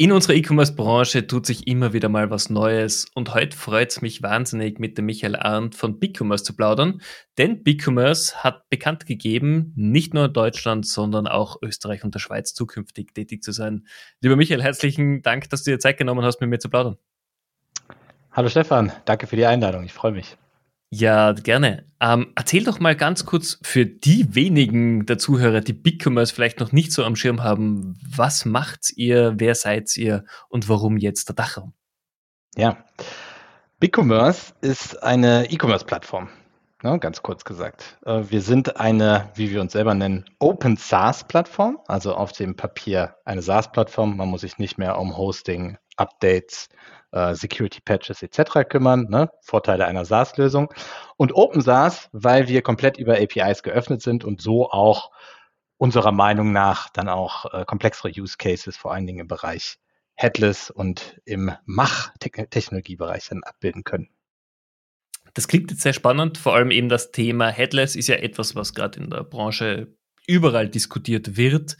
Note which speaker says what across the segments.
Speaker 1: In unserer E-Commerce-Branche tut sich immer wieder mal was Neues und heute freut es mich wahnsinnig, mit dem Michael Arndt von BigCommerce zu plaudern, denn BigCommerce hat bekannt gegeben, nicht nur in Deutschland, sondern auch Österreich und der Schweiz zukünftig tätig zu sein. Lieber Michael, herzlichen Dank, dass du dir Zeit genommen hast, mit mir zu plaudern.
Speaker 2: Hallo Stefan, danke für die Einladung, ich freue mich.
Speaker 1: Ja, gerne. Ähm, erzähl doch mal ganz kurz für die wenigen der Zuhörer, die BigCommerce vielleicht noch nicht so am Schirm haben, was macht ihr, wer seid ihr und warum jetzt der Dachraum?
Speaker 2: Ja, BigCommerce ist eine E-Commerce-Plattform, ne, ganz kurz gesagt. Äh, wir sind eine, wie wir uns selber nennen, Open SaaS-Plattform, also auf dem Papier eine SaaS-Plattform. Man muss sich nicht mehr um Hosting, Updates, äh, Security Patches etc. kümmern, ne? Vorteile einer SaaS-Lösung. Und Open SaaS, weil wir komplett über APIs geöffnet sind und so auch unserer Meinung nach dann auch äh, komplexere Use Cases, vor allen Dingen im Bereich Headless und im Mach-Technologiebereich dann abbilden können.
Speaker 1: Das klingt jetzt sehr spannend, vor allem eben das Thema Headless ist ja etwas, was gerade in der Branche überall diskutiert wird.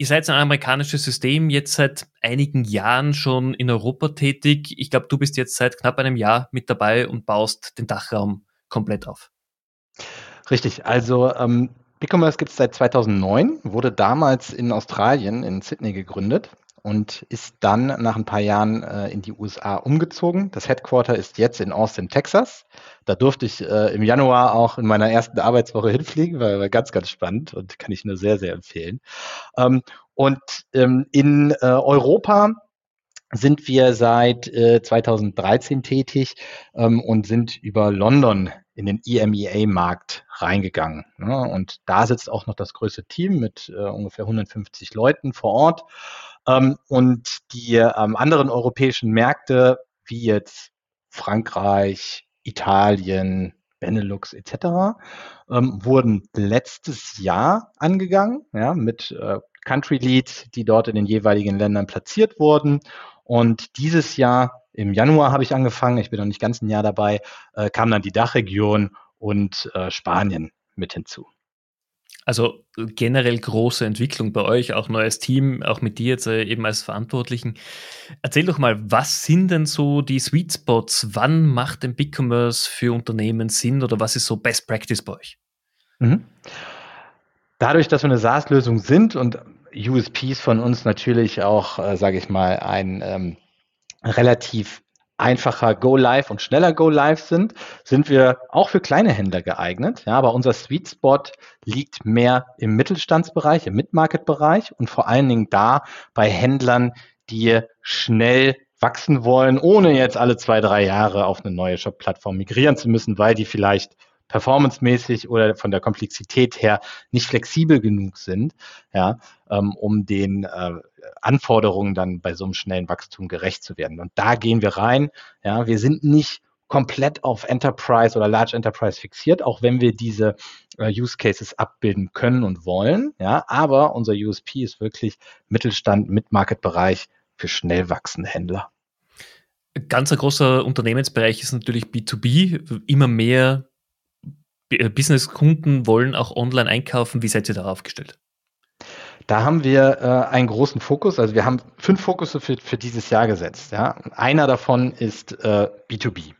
Speaker 1: Ihr seid ein amerikanisches System, jetzt seit einigen Jahren schon in Europa tätig. Ich glaube, du bist jetzt seit knapp einem Jahr mit dabei und baust den Dachraum komplett auf.
Speaker 2: Richtig, also ähm, BigCommerce gibt es seit 2009, wurde damals in Australien, in Sydney gegründet und ist dann nach ein paar Jahren äh, in die USA umgezogen. Das Headquarter ist jetzt in Austin, Texas. Da durfte ich äh, im Januar auch in meiner ersten Arbeitswoche hinfliegen, war, war ganz, ganz spannend und kann ich nur sehr, sehr empfehlen. Ähm, und ähm, in äh, Europa sind wir seit 2013 äh, tätig ähm, und sind über London in den EMEA-Markt reingegangen. Ne? Und da sitzt auch noch das größte Team mit äh, ungefähr 150 Leuten vor Ort. Ähm, und die ähm, anderen europäischen Märkte, wie jetzt Frankreich, Italien, Benelux etc., ähm, wurden letztes Jahr angegangen, ja, mit äh, Country Lead, die dort in den jeweiligen Ländern platziert wurden. Und dieses Jahr, im Januar habe ich angefangen, ich bin noch nicht ganz ein Jahr dabei, äh, kam dann die Dachregion und äh, Spanien mit hinzu.
Speaker 1: Also generell große Entwicklung bei euch, auch neues Team, auch mit dir jetzt äh, eben als Verantwortlichen. Erzähl doch mal, was sind denn so die Sweet Spots? Wann macht denn BigCommerce für Unternehmen Sinn oder was ist so Best Practice bei euch? Mhm.
Speaker 2: Dadurch, dass wir eine SaaS-Lösung sind und USPs von uns natürlich auch, äh, sage ich mal, ein ähm, relativ einfacher Go Live und schneller Go Live sind, sind wir auch für kleine Händler geeignet. Ja, aber unser Sweet Spot liegt mehr im Mittelstandsbereich, im Mid-Market-Bereich und vor allen Dingen da bei Händlern, die schnell wachsen wollen, ohne jetzt alle zwei, drei Jahre auf eine neue Shop-Plattform migrieren zu müssen, weil die vielleicht performancemäßig oder von der Komplexität her nicht flexibel genug sind, ja, ähm, um den äh, Anforderungen dann bei so einem schnellen Wachstum gerecht zu werden. Und da gehen wir rein. Ja, wir sind nicht komplett auf Enterprise oder Large Enterprise fixiert, auch wenn wir diese äh, Use Cases abbilden können und wollen. Ja, aber unser USP ist wirklich Mittelstand, Mid-Market-Bereich für schnell wachsende Händler.
Speaker 1: Ganz ein großer Unternehmensbereich ist natürlich B2B. Immer mehr Business-Kunden wollen auch online einkaufen. Wie seid ihr darauf gestellt?
Speaker 2: Da haben wir äh, einen großen Fokus. Also wir haben fünf Fokusse für, für dieses Jahr gesetzt. Ja. Einer davon ist äh, B2B.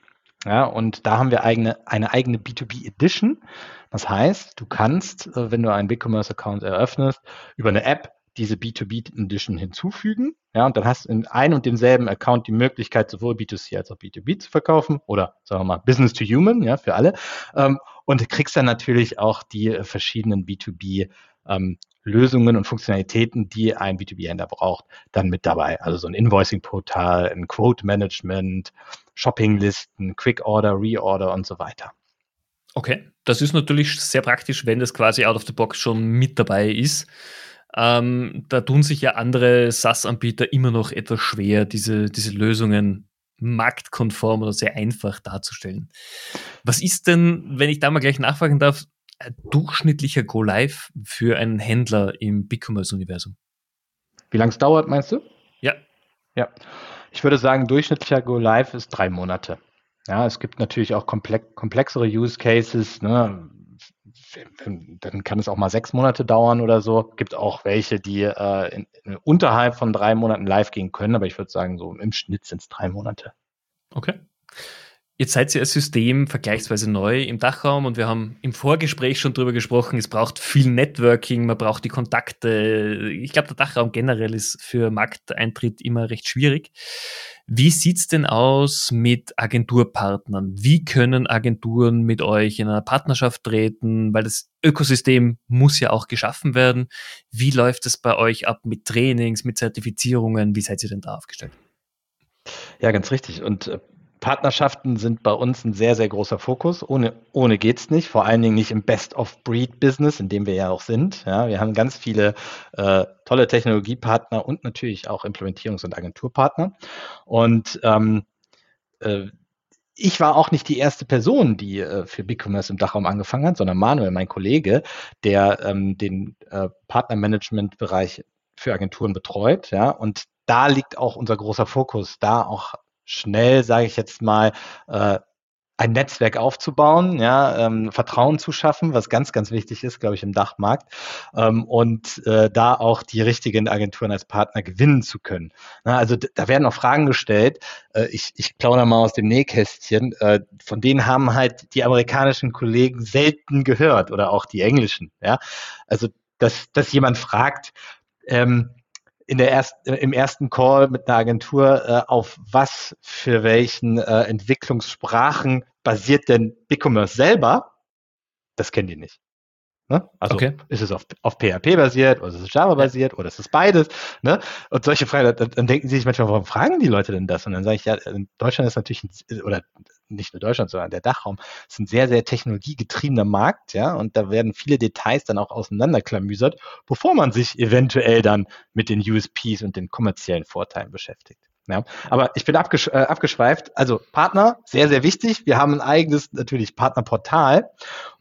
Speaker 2: Ja, und da haben wir eigene, eine eigene B2B Edition. Das heißt, du kannst, äh, wenn du einen BigCommerce-Account eröffnest, über eine App diese B2B Edition hinzufügen. Ja, und dann hast du in einem und demselben Account die Möglichkeit, sowohl B2C als auch B2B zu verkaufen oder sagen wir mal Business to Human, ja, für alle. Ähm, und kriegst dann natürlich auch die äh, verschiedenen B2B ähm, Lösungen und Funktionalitäten, die ein B2B-Händler braucht, dann mit dabei. Also so ein Invoicing-Portal, ein Quote-Management, Shopping-Listen, Quick-Order, Reorder und so weiter.
Speaker 1: Okay, das ist natürlich sehr praktisch, wenn das quasi out of the box schon mit dabei ist. Ähm, da tun sich ja andere SaaS-Anbieter immer noch etwas schwer, diese, diese Lösungen marktkonform oder sehr einfach darzustellen. Was ist denn, wenn ich da mal gleich nachfragen darf, ein durchschnittlicher Go-Live für einen Händler im BigCommerce-Universum?
Speaker 2: Wie lange es dauert, meinst du?
Speaker 1: Ja.
Speaker 2: Ja. Ich würde sagen, durchschnittlicher Go-Live ist drei Monate. Ja, es gibt natürlich auch komplexere Use Cases, ne? Dann kann es auch mal sechs Monate dauern oder so. Gibt auch welche, die äh, in, unterhalb von drei Monaten live gehen können, aber ich würde sagen, so im Schnitt sind es drei Monate.
Speaker 1: Okay. Jetzt seid ihr als System vergleichsweise neu im Dachraum und wir haben im Vorgespräch schon drüber gesprochen, es braucht viel Networking, man braucht die Kontakte. Ich glaube, der Dachraum generell ist für Markteintritt immer recht schwierig. Wie sieht's denn aus mit Agenturpartnern? Wie können Agenturen mit euch in einer Partnerschaft treten? Weil das Ökosystem muss ja auch geschaffen werden. Wie läuft es bei euch ab mit Trainings, mit Zertifizierungen? Wie seid ihr denn da aufgestellt?
Speaker 2: Ja, ganz richtig. Und äh, Partnerschaften sind bei uns ein sehr, sehr großer Fokus. Ohne, ohne es nicht. Vor allen Dingen nicht im Best-of-Breed-Business, in dem wir ja auch sind. Ja, wir haben ganz viele äh, tolle Technologiepartner und natürlich auch Implementierungs- und Agenturpartner. Und ähm, äh, ich war auch nicht die erste Person, die äh, für BigCommerce im Dachraum angefangen hat, sondern Manuel, mein Kollege, der ähm, den äh, Partnermanagement-Bereich für Agenturen betreut. Ja, und da liegt auch unser großer Fokus, da auch schnell, sage ich jetzt mal, äh, ein Netzwerk aufzubauen, ja, ähm, Vertrauen zu schaffen, was ganz, ganz wichtig ist, glaube ich, im Dachmarkt ähm, und äh, da auch die richtigen Agenturen als Partner gewinnen zu können. Na, also da werden auch Fragen gestellt. Äh, ich, ich plaudere mal aus dem Nähkästchen. Äh, von denen haben halt die amerikanischen Kollegen selten gehört oder auch die englischen. Ja, also dass, dass jemand fragt, ähm, in der ersten, im ersten Call mit einer Agentur, äh, auf was für welchen äh, Entwicklungssprachen basiert denn BigCommerce selber? Das kennen die nicht. Ne? Also okay. ist es auf, auf PHP basiert oder ist es Java basiert oder ist es beides? Ne? Und solche Fragen, dann, dann, denken sie sich manchmal, warum fragen die Leute denn das? Und dann sage ich, ja, in Deutschland ist natürlich, ein, oder nicht nur Deutschland, sondern der Dachraum, ist ein sehr, sehr technologiegetriebener Markt, ja, und da werden viele Details dann auch auseinanderklamüsert, bevor man sich eventuell dann mit den USPs und den kommerziellen Vorteilen beschäftigt. Ja, aber ich bin abgesch äh, abgeschweift. Also Partner, sehr, sehr wichtig. Wir haben ein eigenes natürlich Partnerportal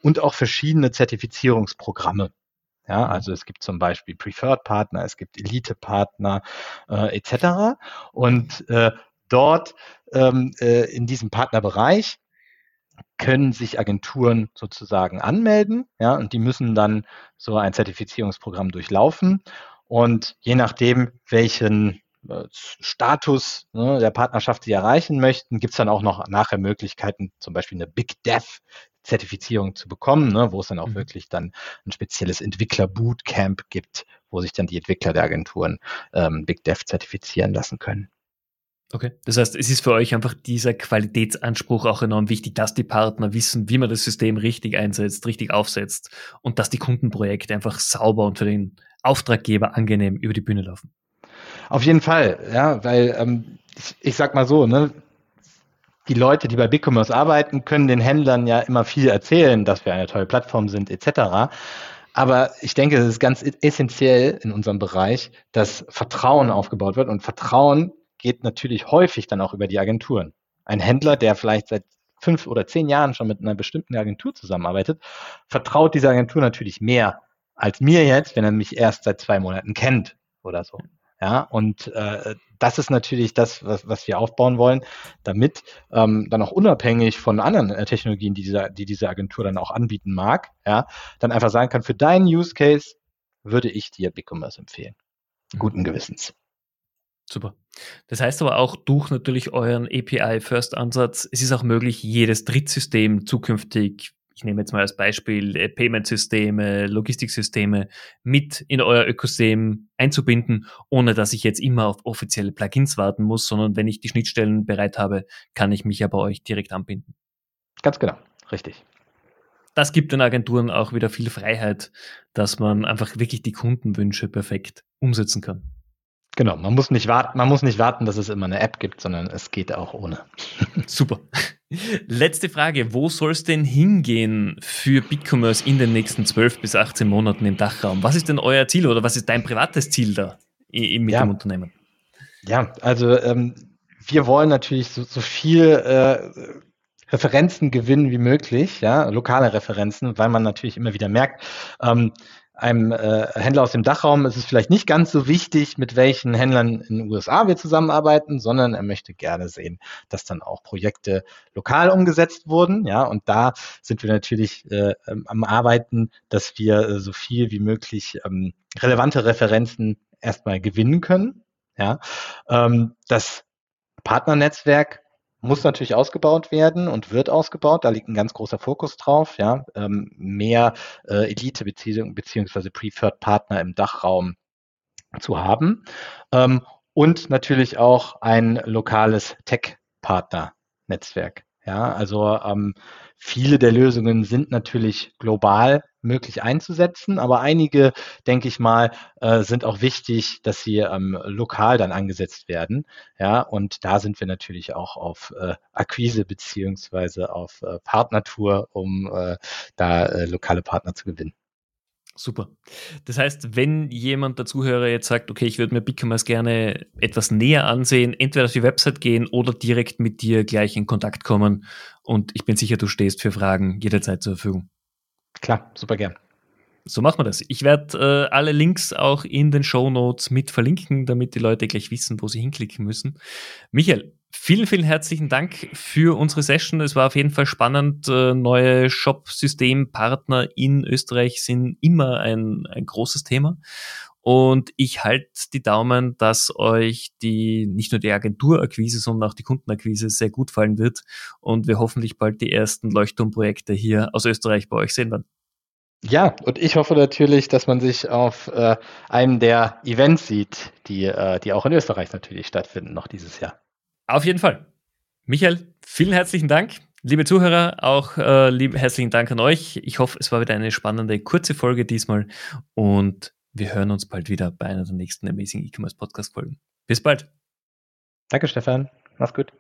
Speaker 2: und auch verschiedene Zertifizierungsprogramme. Ja, also es gibt zum Beispiel Preferred Partner, es gibt Elite Partner äh, etc. Und äh, dort ähm, äh, in diesem Partnerbereich können sich Agenturen sozusagen anmelden, ja, und die müssen dann so ein Zertifizierungsprogramm durchlaufen. Und je nachdem, welchen Status ne, der Partnerschaft sie erreichen möchten, gibt es dann auch noch nachher Möglichkeiten, zum Beispiel eine Big Dev Zertifizierung zu bekommen, ne, wo es dann auch mhm. wirklich dann ein spezielles Entwickler-Bootcamp gibt, wo sich dann die Entwickler der Agenturen ähm, Big Dev zertifizieren lassen können.
Speaker 1: Okay, das heißt, es ist für euch einfach dieser Qualitätsanspruch auch enorm wichtig, dass die Partner wissen, wie man das System richtig einsetzt, richtig aufsetzt und dass die Kundenprojekte einfach sauber und für den Auftraggeber angenehm über die Bühne laufen.
Speaker 2: Auf jeden Fall, ja, weil ähm, ich, ich sag mal so, ne, die Leute, die bei BigCommerce arbeiten, können den Händlern ja immer viel erzählen, dass wir eine tolle Plattform sind, etc. Aber ich denke, es ist ganz essentiell in unserem Bereich, dass Vertrauen aufgebaut wird. Und Vertrauen geht natürlich häufig dann auch über die Agenturen. Ein Händler, der vielleicht seit fünf oder zehn Jahren schon mit einer bestimmten Agentur zusammenarbeitet, vertraut dieser Agentur natürlich mehr als mir jetzt, wenn er mich erst seit zwei Monaten kennt oder so. Ja, und äh, das ist natürlich das, was, was wir aufbauen wollen, damit ähm, dann auch unabhängig von anderen äh, Technologien, die diese, die diese Agentur dann auch anbieten mag, ja, dann einfach sagen kann, für deinen Use Case würde ich dir BigCommerce empfehlen. Guten Gewissens.
Speaker 1: Super. Das heißt aber auch durch natürlich euren API-First-Ansatz, es ist auch möglich, jedes Drittsystem zukünftig, ich nehme jetzt mal als Beispiel äh, Payment-Systeme, Logistiksysteme, mit in euer Ökosystem einzubinden, ohne dass ich jetzt immer auf offizielle Plugins warten muss, sondern wenn ich die Schnittstellen bereit habe, kann ich mich ja bei euch direkt anbinden.
Speaker 2: Ganz genau, richtig.
Speaker 1: Das gibt den Agenturen auch wieder viel Freiheit, dass man einfach wirklich die Kundenwünsche perfekt umsetzen kann.
Speaker 2: Genau, man muss nicht warten, man muss nicht warten, dass es immer eine App gibt, sondern es geht auch ohne.
Speaker 1: Super. Letzte Frage, wo soll es denn hingehen für BigCommerce in den nächsten 12 bis 18 Monaten im Dachraum? Was ist denn euer Ziel oder was ist dein privates Ziel da mit ja. dem Unternehmen?
Speaker 2: Ja, also ähm, wir wollen natürlich so, so viel äh, Referenzen gewinnen wie möglich, ja, lokale Referenzen, weil man natürlich immer wieder merkt, ähm, einem äh, Händler aus dem Dachraum ist es vielleicht nicht ganz so wichtig, mit welchen Händlern in den USA wir zusammenarbeiten, sondern er möchte gerne sehen, dass dann auch Projekte lokal umgesetzt wurden. Ja, und da sind wir natürlich äh, ähm, am Arbeiten, dass wir äh, so viel wie möglich ähm, relevante Referenzen erstmal gewinnen können. Ja, ähm, das Partnernetzwerk muss natürlich ausgebaut werden und wird ausgebaut. Da liegt ein ganz großer Fokus drauf. Ja, ähm, mehr äh, Elite beziehung, beziehungsweise Preferred Partner im Dachraum zu haben ähm, und natürlich auch ein lokales Tech-Partner-Netzwerk. Ja, also ähm, viele der Lösungen sind natürlich global möglich einzusetzen, aber einige, denke ich mal, äh, sind auch wichtig, dass sie ähm, lokal dann angesetzt werden. Ja, und da sind wir natürlich auch auf äh, Akquise beziehungsweise auf äh, Partnertour, um äh, da äh, lokale Partner zu gewinnen.
Speaker 1: Super. Das heißt, wenn jemand der Zuhörer jetzt sagt, okay, ich würde mir BigCommerce gerne etwas näher ansehen, entweder auf die Website gehen oder direkt mit dir gleich in Kontakt kommen. Und ich bin sicher, du stehst für Fragen jederzeit zur Verfügung.
Speaker 2: Klar, super gern.
Speaker 1: So machen wir das. Ich werde äh, alle Links auch in den Show Notes mit verlinken, damit die Leute gleich wissen, wo sie hinklicken müssen. Michael, vielen, vielen herzlichen Dank für unsere Session. Es war auf jeden Fall spannend. Äh, neue Shop-Systempartner in Österreich sind immer ein, ein großes Thema. Und ich halte die Daumen, dass euch die nicht nur die Agenturakquise, sondern auch die Kundenakquise sehr gut fallen wird und wir hoffentlich bald die ersten Leuchtturmprojekte hier aus Österreich bei euch sehen werden.
Speaker 2: Ja, und ich hoffe natürlich, dass man sich auf äh, einem der Events sieht, die, äh, die auch in Österreich natürlich stattfinden, noch dieses Jahr.
Speaker 1: Auf jeden Fall. Michael, vielen herzlichen Dank. Liebe Zuhörer, auch äh, lieb, herzlichen Dank an euch. Ich hoffe, es war wieder eine spannende, kurze Folge diesmal und wir hören uns bald wieder bei einer der nächsten Amazing E-Commerce Podcast Folgen. Bis bald.
Speaker 2: Danke, Stefan. Mach's gut.